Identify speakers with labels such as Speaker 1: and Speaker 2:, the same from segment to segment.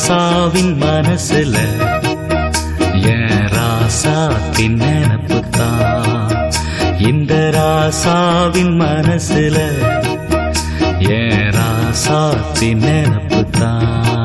Speaker 1: ராசாவின் மனசுல. என் ராசாத்தின் நினப்பு
Speaker 2: தான் இந்த ராசாவின் மனசுல என்
Speaker 1: ராசாத்தின் நினப்பு தான்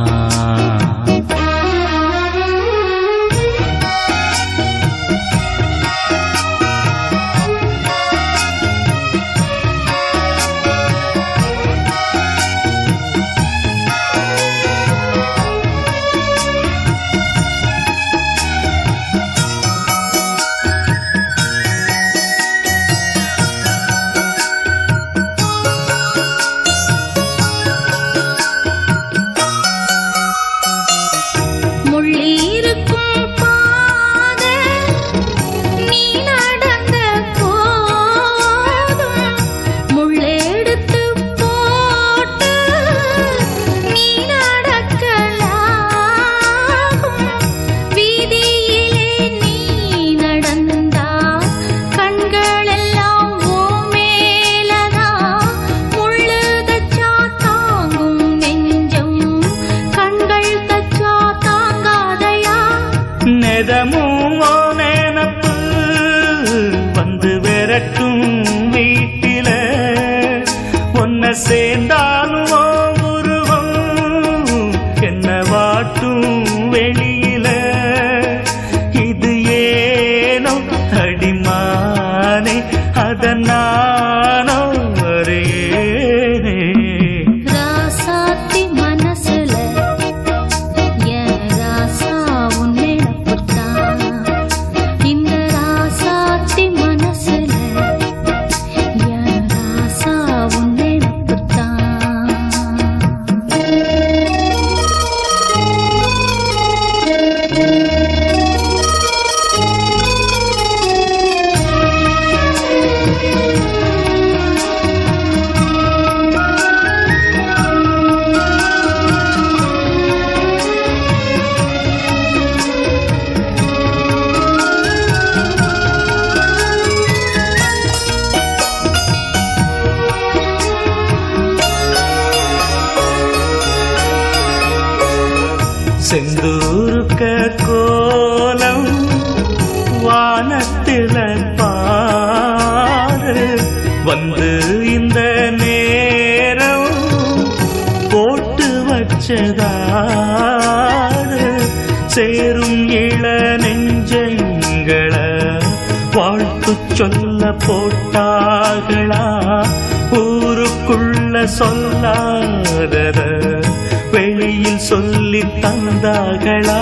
Speaker 1: நினைச்சதாரு சேரும் இள நெஞ்சங்களை வாழ்த்து சொல்ல போட்டார்களா ஊருக்குள்ள சொல்லாதத வெளியில் சொல்லி தந்தார்களா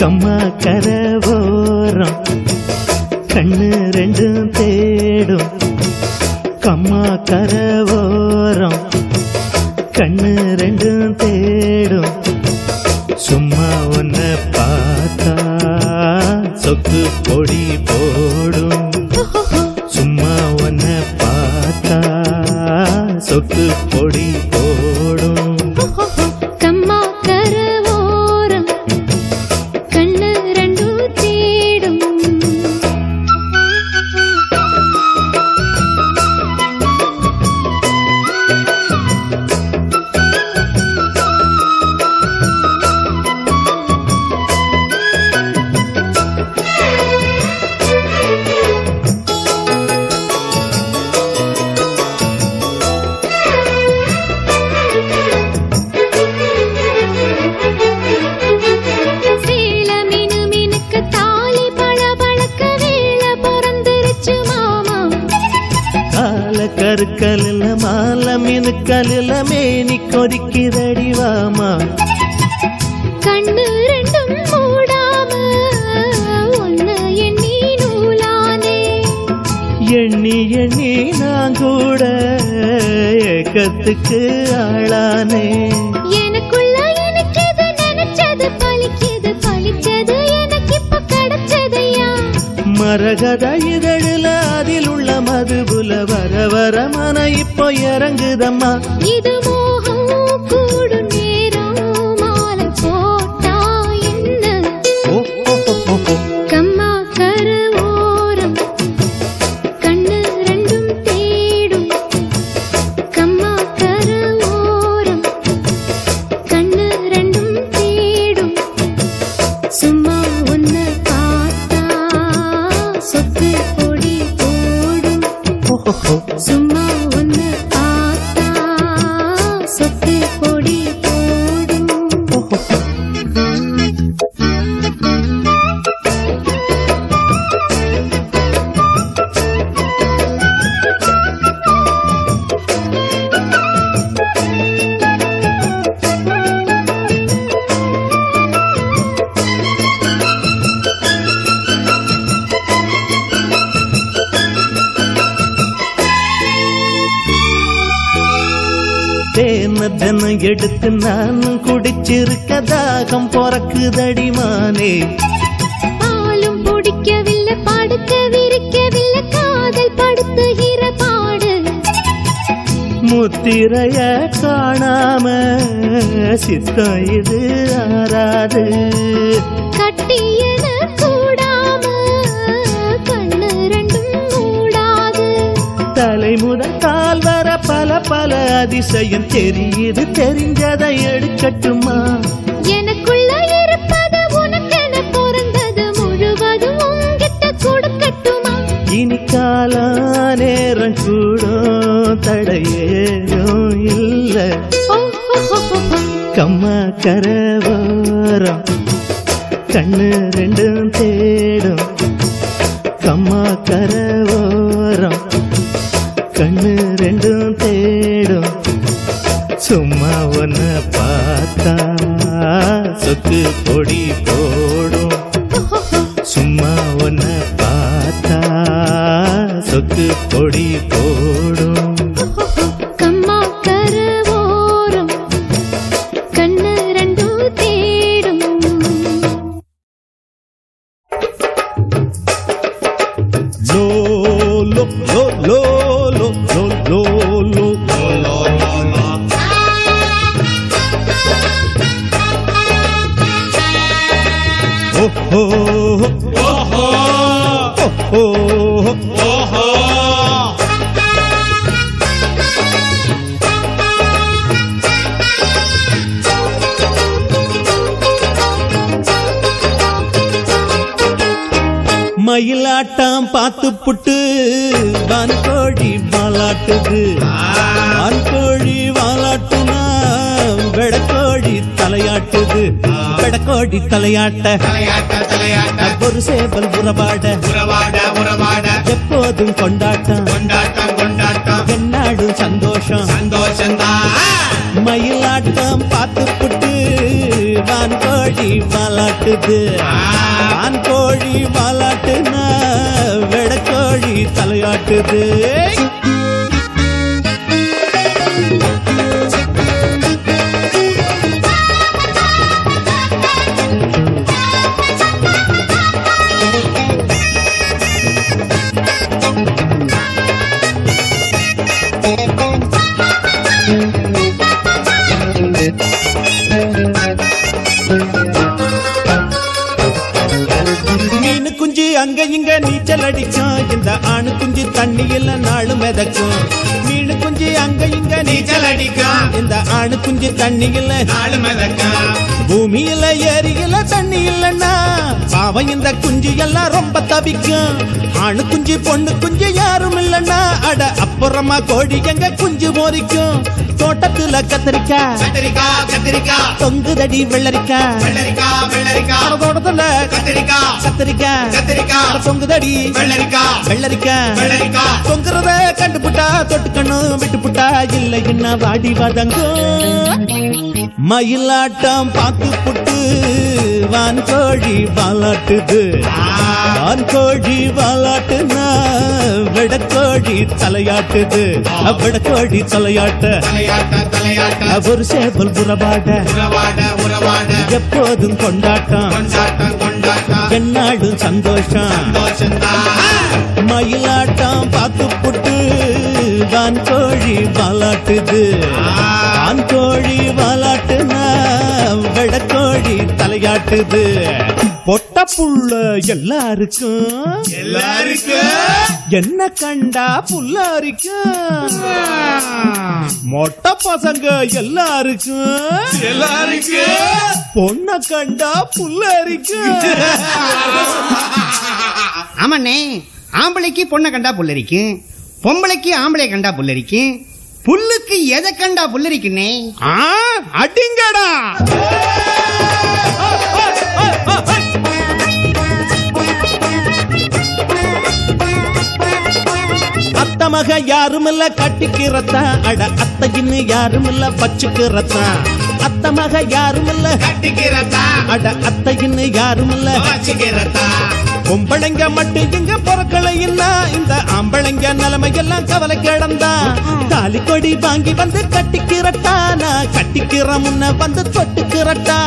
Speaker 3: கம்மா கரவோரம். மால மினுக்கலில் மேனி கொதிக்குதடி வாமா.
Speaker 2: கண்ணு ரெண்டும் மூடாம ஒன்னு எண்ணி நூலானே
Speaker 3: எண்ணி எண்ணி நான் கூட ஏக்கத்துக்கு ஆளானே. மரகத இதழில் அதில் உள்ள மதுபுல வர வர மன இப்போ இறங்குதம்மா.
Speaker 2: இது
Speaker 3: தேன தினம் எடுத்து நானும் குடிச்சிருக்க தாகம் பொறக்குதடி மானே.
Speaker 2: பாலும் பிடிக்கவில்லை படுக்க விரிக்கவில்லை காதல் படுத்துகிற பாடு.
Speaker 3: முத்திரைய காணாம சித்தம் இது ஆறாது.
Speaker 2: கட்டியன
Speaker 3: பல பல அதிசயம் தெரியுது தெரிஞ்சதை எடுக்கட்டுமா?
Speaker 2: எனக்குள்ள இருப்பது உனக்கென பிறந்தது முழுவதும் உங்கிட்ட கொடுக்கட்டுமா?
Speaker 3: இனி காலா நேரம் கூடும் தடையேதும் இல்ல. கம்மா கரவாரம் கண்ணு ரெண்டும் தேடும். கம்மா கரவாரம் கண்ணு சும்மா ஒன்ன பார்த்தா சொத்து மயிலாட்டம் பார்த்து புட்டு வான்கோழி வாலாட்டுது வான்கோழி வாலாட்டுனா வெடக்கோழி தலையாட்டுது வெடக்கோழி தலையாட்ட ஒரு சேவல் உறவாட. எப்போதும் கொண்டாட்டம்.
Speaker 4: கொண்டாட்டம் கொண்டாட்டம்
Speaker 3: என்னாடும் சந்தோஷம்.
Speaker 4: சந்தோஷம்தான்.
Speaker 3: மயிலாட்டம் பார்த்து புட்டு வான்கோழி வாலாட்டுது வான்கோழி வாலாட்டுனா வெடக்கோழி தலையாட்டுது. நீச்சல் இந்த ஆணு குஞ்சு தண்ணியில நாலு மிதக்கும். மீனு குஞ்சு அங்க இங்க
Speaker 4: நீச்சல்
Speaker 3: நீச்சல்
Speaker 4: அடிக்கும்.
Speaker 3: இந்த ஆணு குஞ்சு தண்ணியில
Speaker 4: நாலு மிதக்கும்.
Speaker 3: பூமியில ஏரியில தண்ணி இல்லன்னா பாவம் இந்த குஞ்சு எல்லாம் ரொம்ப தவிக்கும். ஆணு குஞ்சு பொண்ணு குஞ்சு யாரும் இல்லன்னா அட அப்புறமா கோடி எங்க குஞ்சு மோரிக்கும் தோட்டத்துல கத்திரிக்காய் தொங்குதடி வெள்ளரிக்காய் தோட்டத்துல
Speaker 4: கத்திரிக்காய்
Speaker 3: தொங்குதடி.
Speaker 4: வெள்ளரிக்காய்
Speaker 3: தொங்குறத கண்டுபுட்டா தொட்டுக்கணும் விட்டுப்புட்டா இல்லை என்ன வாடி வதங்கும் மயிலாட்டம் பார்த்து புட்டு வான்கோழி வாலாட்டுது. வான்கோழி வாலாட்டுனா விடக்கோழி தலையாட்டுது. விடக்கோழி தலையாட்ட. ஒரு சேவல் புறவாட
Speaker 4: உறவாட.
Speaker 3: எப்போதும் கொண்டாட்டம்.
Speaker 4: கொண்டாட்டம்
Speaker 3: என்னாடும் சந்தோஷம். மயிலாட்டம் பார்த்து புட்டு வான்கோழி வாலாட்டுது வான்கோழி வாலாட்டுனா வெடக்கோழி தலையாட்டுது. பொட்ட புள்ள எல்லாருக்கும்.
Speaker 4: எல்லாருக்கும்.
Speaker 3: என்ன கண்டா புல்லாரிக்கும். மொட்டை பசங்க எல்லாருக்கும்.
Speaker 4: எல்லாருக்கும்.
Speaker 3: பொண்ண கண்டா புல்லாரிக்கும்.
Speaker 5: ஆமாண்ணே. ஆம்பளைக்கு பொண்ணை கண்டா புல்லரிக்கும். பொம்பளைக்கு ஆம்பளை கண்டா புல்லரிக்கும் புல்லுக்கு எதை கண்டா புல்லரிக்குன்னே?
Speaker 3: ஆ, அடிங்கடா. அத்த மக யாருமில்ல கட்டிக்கிறதா அட அத்தையின்னு யாருமில்ல பச்சுக்கிறதா அத்த மக யாருமில்ல
Speaker 4: கட்டிக்கிறதா
Speaker 3: அட அத்தையின்னு யாருமில்ல
Speaker 4: வச்சுக்கிறதா
Speaker 3: பொம்பளைங்க மட்டும் இங்க பொறக்கலைன்னா இந்த ஆம்பளைங்க நிலைமையெல்லாம் கவலை கிடந்தா? தாலி கொடி வாங்கி வந்து கட்டிக்கிறட்டா? நான் கட்டிக்கிற முன்ன வந்து தொட்டுக்கிறட்டா?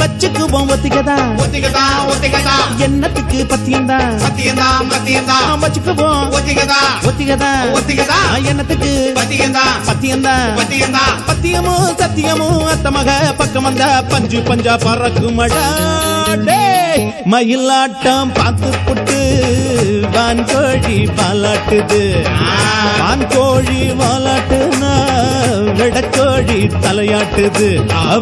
Speaker 3: வச்சுக்குவோம் ஒத்திக்கதா
Speaker 4: ஒத்திக்கதா ஒத்திக்கதா
Speaker 3: என்னத்துக்கு பத்தியந்தா?
Speaker 4: பத்தியந்தா பத்தியந்தா?
Speaker 3: வச்சுக்குவோம்.
Speaker 4: ஒத்திக்கதா
Speaker 3: ஒத்திக்கதா
Speaker 4: ஒத்திக்கதா
Speaker 3: என்னத்துக்கு?
Speaker 4: பத்தியந்தா?
Speaker 3: பத்தியந்தா?
Speaker 4: பத்தியந்தா?
Speaker 3: பத்தியமும் சத்தியமும் அத்த மக பக்கம் வந்தா பஞ்சு பஞ்சா பறக்குமடா. டேய், மயிலாட்டம் பார்த்து புட்டு வான்கோழி பாலாட்டுது. வான்கோழி வாலாட்டுனா விடக்கோழி தலையாட்டுது.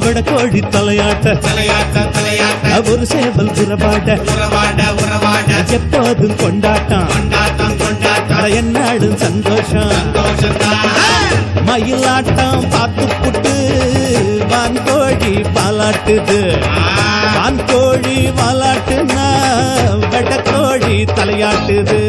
Speaker 3: விடக்கோழி தலையாட்ட.
Speaker 4: தலையாட்ட தலையாட்ட
Speaker 3: ஒரு சேவல் புறப்பாட்ட
Speaker 4: உறவாட உறவாட
Speaker 3: எப்போதும் கொண்டாட்டம்.
Speaker 4: கொண்டாட்டம் கொண்டாட்டம்
Speaker 3: என்னாடும் சந்தோஷம். மயிலாட்டம் பார்த்து புட்டு வான்கோழி கோழி பாலாட்டுது வான்கோழி வாலாட்டுனா கோழி தலையாட்டுது.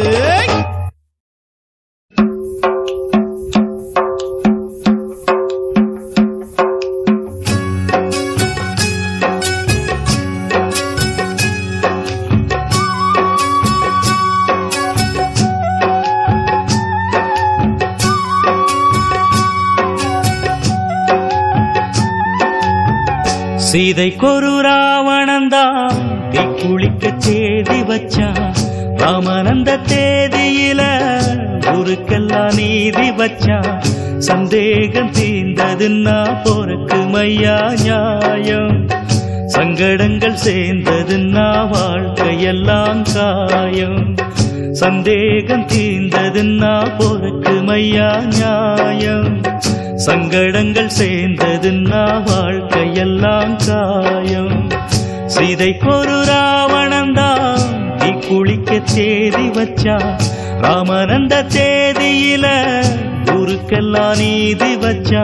Speaker 1: சீதைக்கொரு ராவணந்தான் தீக்குளிக்க குளிக்க தேதி வச்சான் ராமனந்த தேதியில ஊருக்கெல்லாம் நீதி வச்சான் சந்தேகம் தீர்ந்ததுன்னா போருக்கு மையா நியாயம். சங்கடங்கள் சேர்ந்ததுன்னா வாழ்க்கையெல்லாம் காயம். சந்தேகம் தீர்ந்ததுன்னா போருக்கு மையா நியாயம். சங்கடங்கள் சேர்ந்தது சேர்ந்ததுன்னா வாழ்க்கையெல்லாம் காயம் சீதைக்கொரு ராவணந்தான் நீ குளிக்க தேதி வச்சா. ராமனந்த தேதியில ஊருக்கெல்லாம் நீதி வச்சா.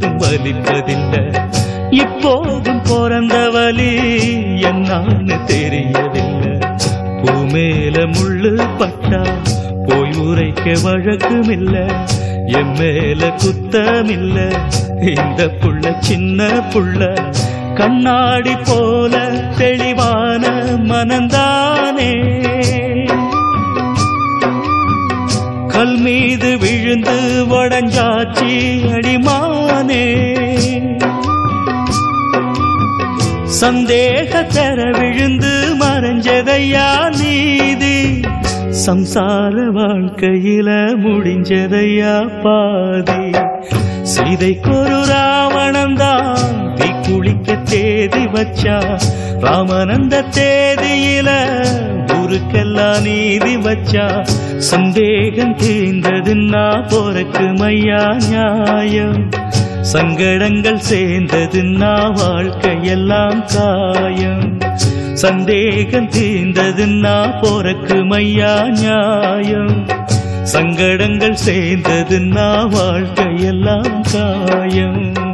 Speaker 1: எப்போதும் வலிப்பதில்லை. இப்போதும் பிறந்த வலி என்னான்னு தெரியவில்லை. பூ மேல முள்ளு பட்டா போய் உரைக்க வழக்கும் இல்லை என் மேல குத்தமில்ல. இந்த புள்ள சின்ன புள்ள கண்ணாடி போல தெளிவான மனந்தானே. கல் மீது விழுந்து உடஞ்சாச்சி அடிமானே சந்தேக தர விழுந்து மறைஞ்சதையா நீதி? சம்சார வாழ்க்கையில முடிஞ்சதையா பாதி? சீதைக்கொரு ராவணந்தான் தீ குளிக்க தேதி வச்சா ராமனந்த தேதியில ஊருக்கெல்லாம் நீதி வச்சா சந்தேகம் தீர்ந்ததுன்னா போறக்கு மையா நியாயம். சங்கடங்கள் சேர்ந்தது நான் வாழ்க்கையெல்லாம் காயம். சந்தேகம் தீர்ந்தது நான் போறக்கு மையா நியாயம். சங்கடங்கள் சேர்ந்தது நான் வாழ்க்கையெல்லாம் காயம்.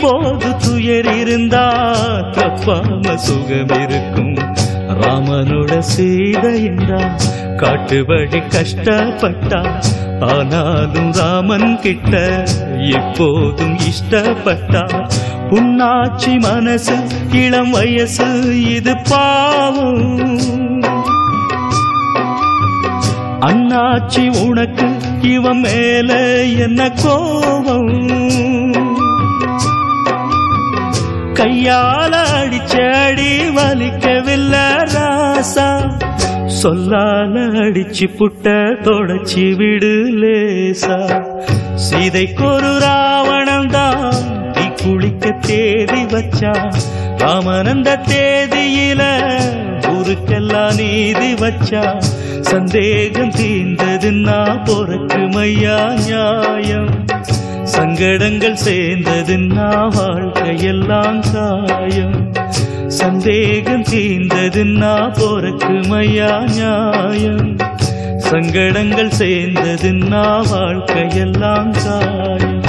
Speaker 1: இப்போது துயர் இருந்தா தப்பாம சுகம் இருக்கும். ராமனோட சீதை என்றா காட்டுபடி கஷ்டப்பட்டா. ஆனாலும் ராமன் கிட்ட எப்போதும் இஷ்டப்பட்டா. புண்ணாச்சி மனசு இளம் வயசு இது பாவம். அண்ணாச்சி உனக்கு இவன் மேல என்ன கோபம்? கையால அடிச்சடி வலிக்கவில்லை ராசா. சொல்லால அடிச்சு புட்ட தொடச்சி விடு லேசா. சீதைக்கொரு ராவணன் தான் நீ குளிக்க தேதி வச்சா. ராமனந்த தேதியில ஊருக்கெல்லாம் நீதி வச்சா. சந்தேகம் தீர்ந்ததுன்னா பொறுக்கு மையா நியாயம். சங்கடங்கள் சேர்ந்ததுன்னா வாழ்க்கையெல்லாம் சாயம். சந்தேகம் தீர்ந்ததுன்னா போறக்கு மையா நியாயம். சங்கடங்கள் சேர்ந்ததுன்னா வாழ்க்கையெல்லாம்
Speaker 6: சாயம்.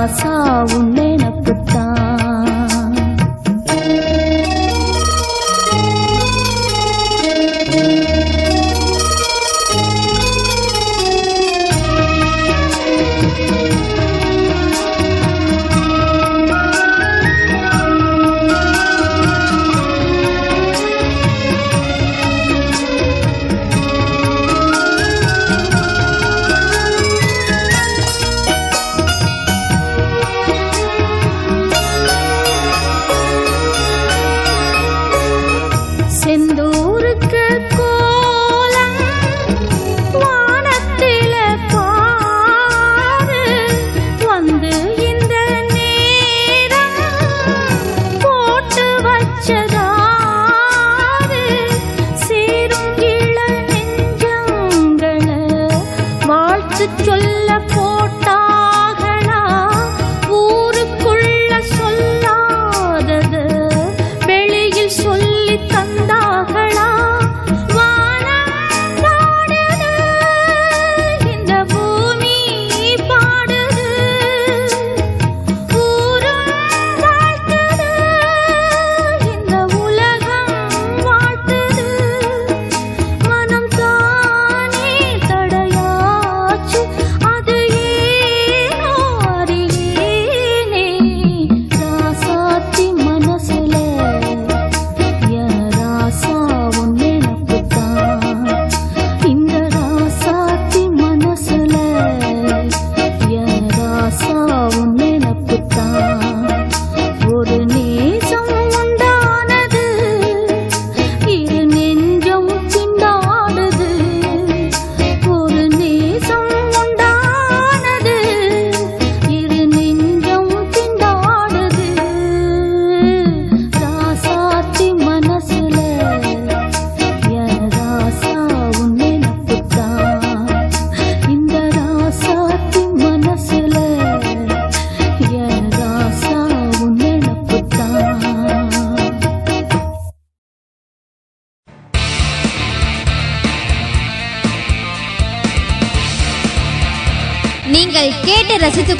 Speaker 6: ஆசா உன் நினப்புத்தான்